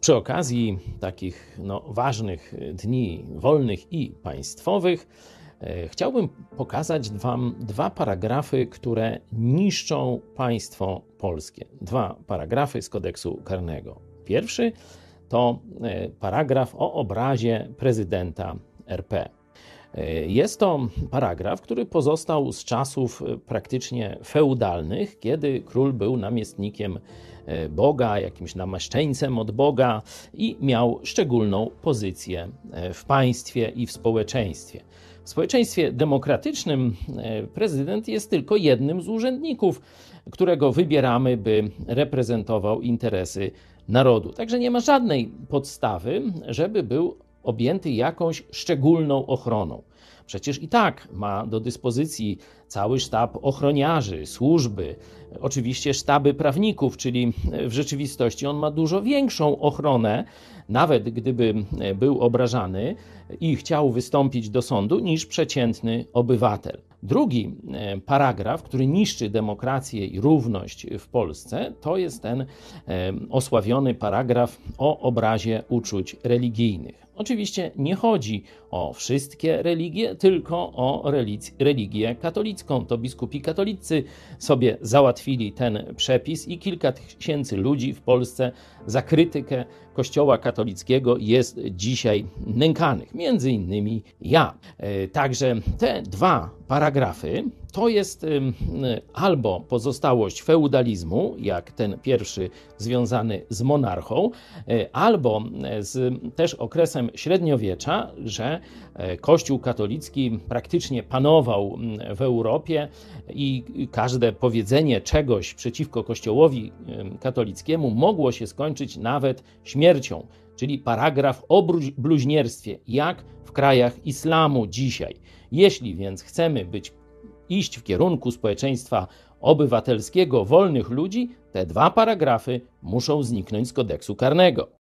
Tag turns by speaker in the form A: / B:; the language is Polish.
A: Przy okazji takich no, ważnych dni wolnych i państwowych, e, chciałbym pokazać Wam dwa paragrafy, które niszczą państwo polskie. Dwa paragrafy z kodeksu karnego. Pierwszy to e, paragraf o obrazie prezydenta RP. E, jest to paragraf, który pozostał z czasów e, praktycznie feudalnych, kiedy król był namiestnikiem e, Boga, jakimś namaszczeńcem od Boga i miał szczególną pozycję w państwie i w społeczeństwie. W społeczeństwie demokratycznym prezydent jest tylko jednym z urzędników, którego wybieramy, by reprezentował interesy narodu. Także nie ma żadnej podstawy, żeby był objęty jakąś szczególną ochroną. Przecież i tak ma do dyspozycji cały sztab ochroniarzy, służby, oczywiście sztaby prawników, czyli w rzeczywistości on ma dużo większą ochronę, nawet gdyby był obrażany i chciał wystąpić do sądu, niż przeciętny obywatel. Drugi e, paragraf, który niszczy demokrację i równość w Polsce, to jest ten e, osławiony paragraf o obrazie uczuć religijnych. Oczywiście nie chodzi o wszystkie religie, tylko o religię katolicką. To biskupi katolicy sobie załatwili ten przepis i kilka tysięcy ludzi w Polsce za krytykę Kościoła katolickiego jest dzisiaj nękanych, między innymi ja. E, także te dwa paragrafy to jest albo pozostałość feudalizmu, jak ten pierwszy związany z monarchą, e, albo z też okresem średniowiecza, że Kościół katolicki praktycznie panował w Europie i każde powiedzenie czegoś przeciwko Kościołowi katolickiemu mogło się skończyć nawet śmiercią. Czyli paragraf o bluźnierstwie, jak w krajach islamu dzisiaj. Jeśli więc chcemy być iść w kierunku społeczeństwa obywatelskiego, wolnych ludzi, te dwa paragrafy muszą zniknąć z kodeksu karnego.